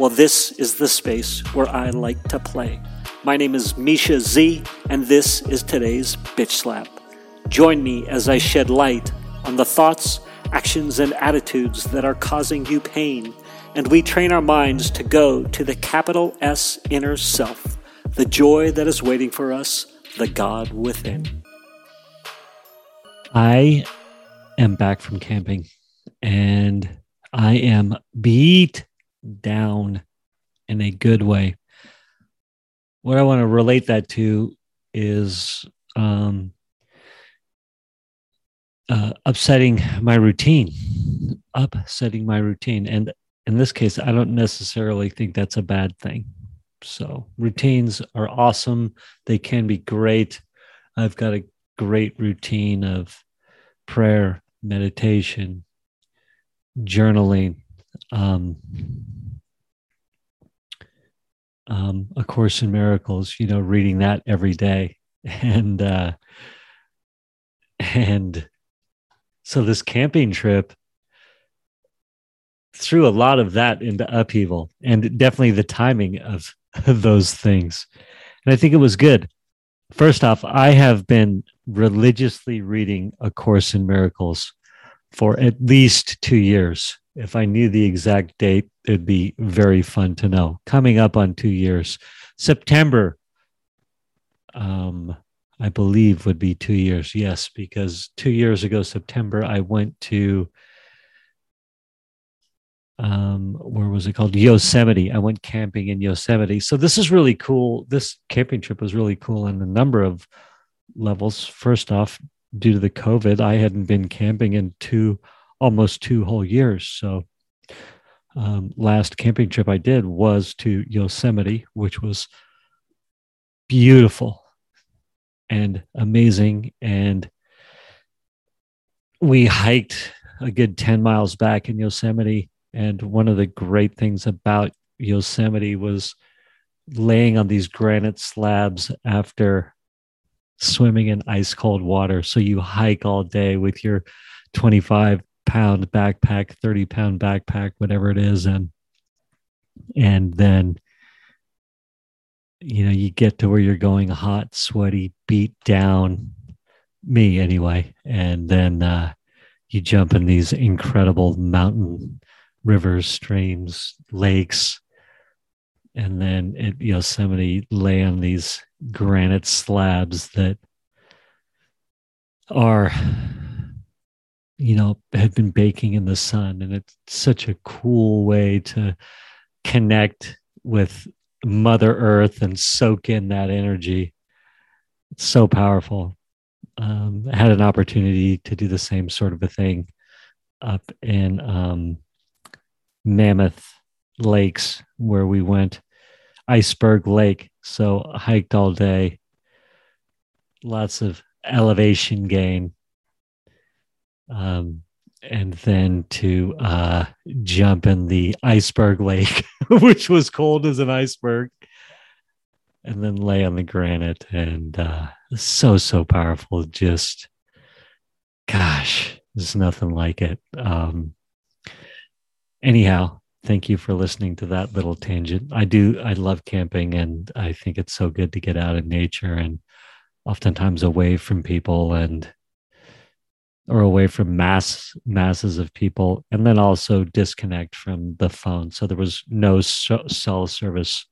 Well, this is the space where I like to play. My name is Misha Z, and this is today's Bitch Slap. Join me as I shed light on the thoughts, actions, and attitudes that are causing you pain, and we train our minds to go to the capital S inner self, the joy that is waiting for us, the God within. I am back from camping and I am beat down in a good way. What I want to relate that to is um, uh, upsetting my routine, upsetting my routine. And in this case, I don't necessarily think that's a bad thing. So, routines are awesome, they can be great. I've got a great routine of prayer, meditation, journaling, um, um, A Course in Miracles, you know, reading that every day. And, uh, and so this camping trip threw a lot of that into upheaval and definitely the timing of, of those things. And I think it was good. First off, I have been religiously reading A Course in Miracles for at least two years. If I knew the exact date, it'd be very fun to know. Coming up on two years, September, um, I believe would be two years. Yes, because two years ago, September, I went to um, where was it called? Yosemite. I went camping in Yosemite. So this is really cool. This camping trip was really cool in a number of levels. First off, due to the COVID, I hadn't been camping in two, almost two whole years. So, um, last camping trip I did was to Yosemite, which was beautiful and amazing. And we hiked a good 10 miles back in Yosemite. And one of the great things about Yosemite was laying on these granite slabs after swimming in ice cold water. So you hike all day with your 25 pound backpack, 30 pound backpack, whatever it is. And, and then, you know, you get to where you're going hot, sweaty, beat down, me anyway. And then uh, you jump in these incredible mountain rivers, streams, lakes. And then at Yosemite, lay on these granite slabs that are you know had been baking in the sun and it's such a cool way to connect with mother earth and soak in that energy. It's so powerful. Um, i had an opportunity to do the same sort of a thing up in um, mammoth lakes where we went iceberg lake. So hiked all day, lots of elevation gain. Um, and then to uh, jump in the iceberg lake, which was cold as an iceberg, and then lay on the granite. And uh, so, so powerful. Just, gosh, there's nothing like it. Um, anyhow, thank you for listening to that little tangent. I do, I love camping and I think it's so good to get out in nature and oftentimes away from people and or away from mass masses of people and then also disconnect from the phone so there was no cell service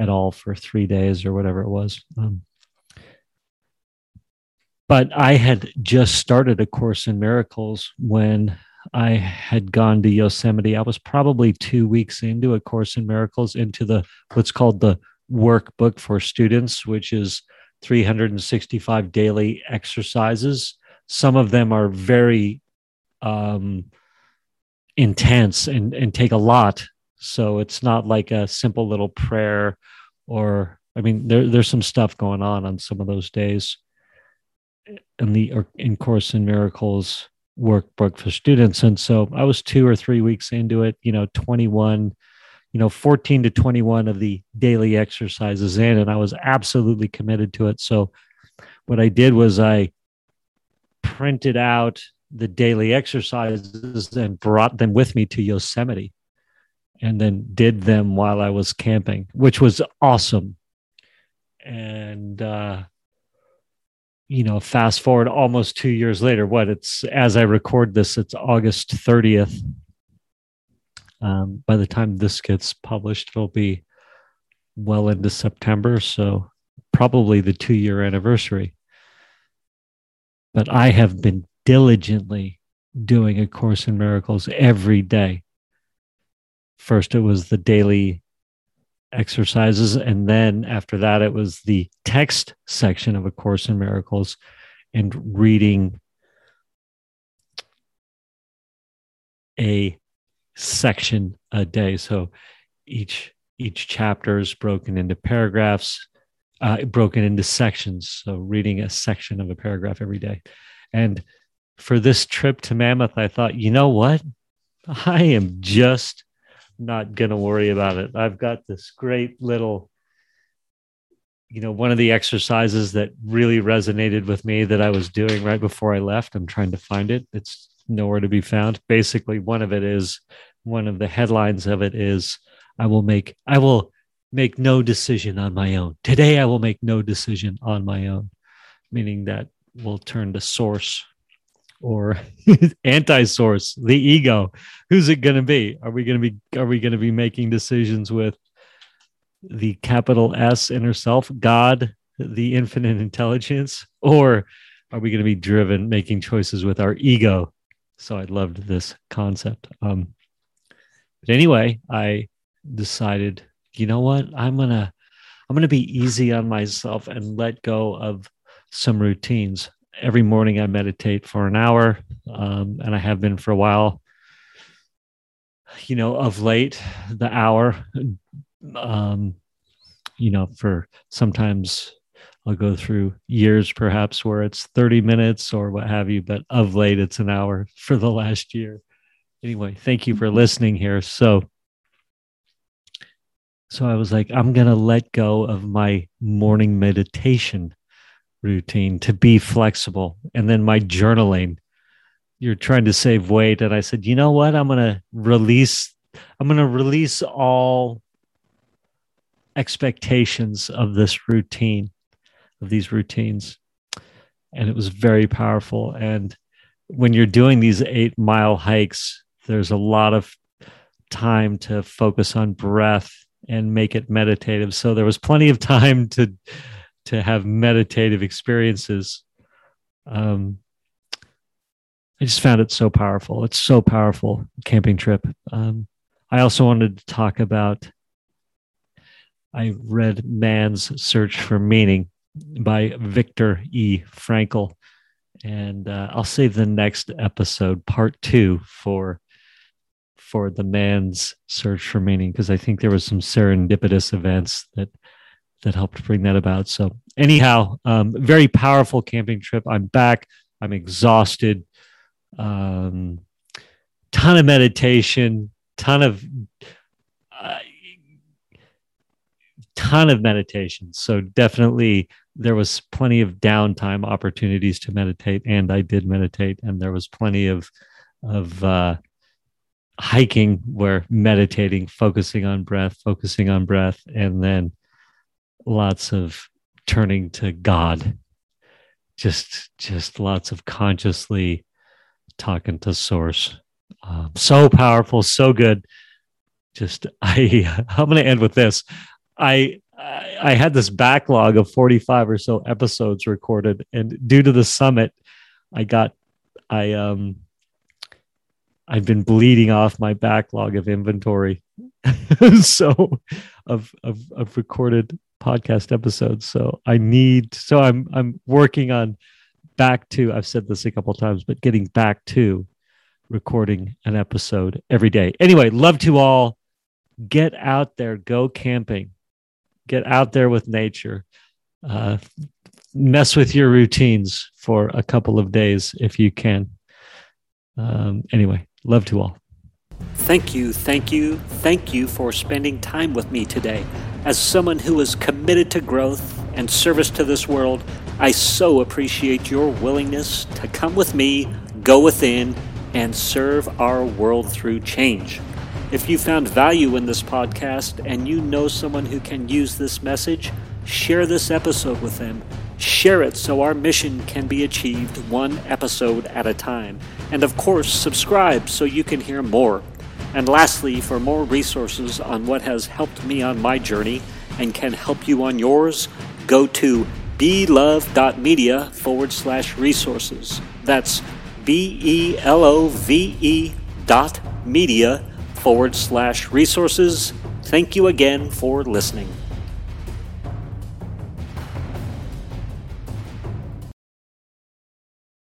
at all for three days or whatever it was um, but i had just started a course in miracles when I had gone to Yosemite. I was probably two weeks into A Course in Miracles, into the what's called the workbook for students, which is 365 daily exercises. Some of them are very um, intense and, and take a lot. So it's not like a simple little prayer or I mean there there's some stuff going on on some of those days in the in course in miracles workbook for students and so I was 2 or 3 weeks into it, you know, 21 you know 14 to 21 of the daily exercises in and I was absolutely committed to it. So what I did was I printed out the daily exercises and brought them with me to Yosemite and then did them while I was camping, which was awesome. And, uh, you know, fast forward almost two years later, what it's as I record this, it's August 30th. Um, by the time this gets published, it'll be well into September. So, probably the two year anniversary. But I have been diligently doing A Course in Miracles every day. First, it was the daily exercises. And then after that, it was the text section of A Course in Miracles and reading a section a day. So each each chapter is broken into paragraphs, uh, broken into sections. So reading a section of a paragraph every day. And for this trip to Mammoth, I thought, you know what? I am just not going to worry about it. I've got this great little, you know, one of the exercises that really resonated with me that I was doing right before I left. I'm trying to find it. It's nowhere to be found. Basically, one of it is one of the headlines of it is I will make, I will make no decision on my own. Today, I will make no decision on my own, meaning that we'll turn to source or anti-source the ego. Who's it going to be? Are we going to be are we going to be making decisions with the capital s inner self god the infinite intelligence? Or are we going to be driven making choices with our ego? So i loved this concept. Um but anyway i decided you know what i'm going to i'm going to be easy on myself and let go of some routines every morning I meditate for an hour, um, and I have been for a while. You know, of late, the hour, um, you know, for sometimes I'll go through years perhaps where it's 30 minutes or what have you, but of late it's an hour for the last year. Anyway, thank you for mm-hmm. listening here. So, so I was like, I'm going to let go of my morning meditation routine to be flexible. And then my journaling, you're trying to save weight. And I said, you know what? I'm going to release, I'm going to release all expectations of this routine, of these routines. And it was very powerful. And when you're doing these eight mile hikes, there's a lot of time to focus on breath and make it meditative. So there was plenty of time to to have meditative experiences. Um, I just found it so powerful. It's so powerful camping trip. Um, I also wanted to talk about. I read Man's Search for Meaning by Viktor E. Frankl, and uh, I'll save the next episode, part two, for for the man's search for meaning because I think there was some serendipitous events that that helped bring that about. So, anyhow, um, very powerful camping trip. I'm back. I'm exhausted. Um, ton of meditation. Ton of. Uh, ton of meditation. So definitely there was plenty of downtime opportunities to meditate, and I did meditate, and there was plenty of of uh, hiking where meditating, focusing on breath, focusing on breath, and then lots of turning to God, just just lots of consciously talking to Source. Um, so powerful, so good. Just I I'm going to end with this. I I had this backlog of 45 or so episodes recorded, and due to the summit, I got I um I've been bleeding off my backlog of inventory, so of, of of recorded podcast episodes. So I need so I'm I'm working on back to I've said this a couple times, but getting back to recording an episode every day. Anyway, love to all. get out there, go camping, get out there with nature, uh, mess with your routines for a couple of days if you can. Um, anyway, love to all. Thank you, thank you, thank you for spending time with me today. As someone who is committed to growth and service to this world, I so appreciate your willingness to come with me, go within, and serve our world through change. If you found value in this podcast and you know someone who can use this message, share this episode with them. Share it so our mission can be achieved one episode at a time. And of course, subscribe so you can hear more. And lastly, for more resources on what has helped me on my journey and can help you on yours, go to belove.media forward slash resources. That's B E L O V E dot media forward slash resources. Thank you again for listening.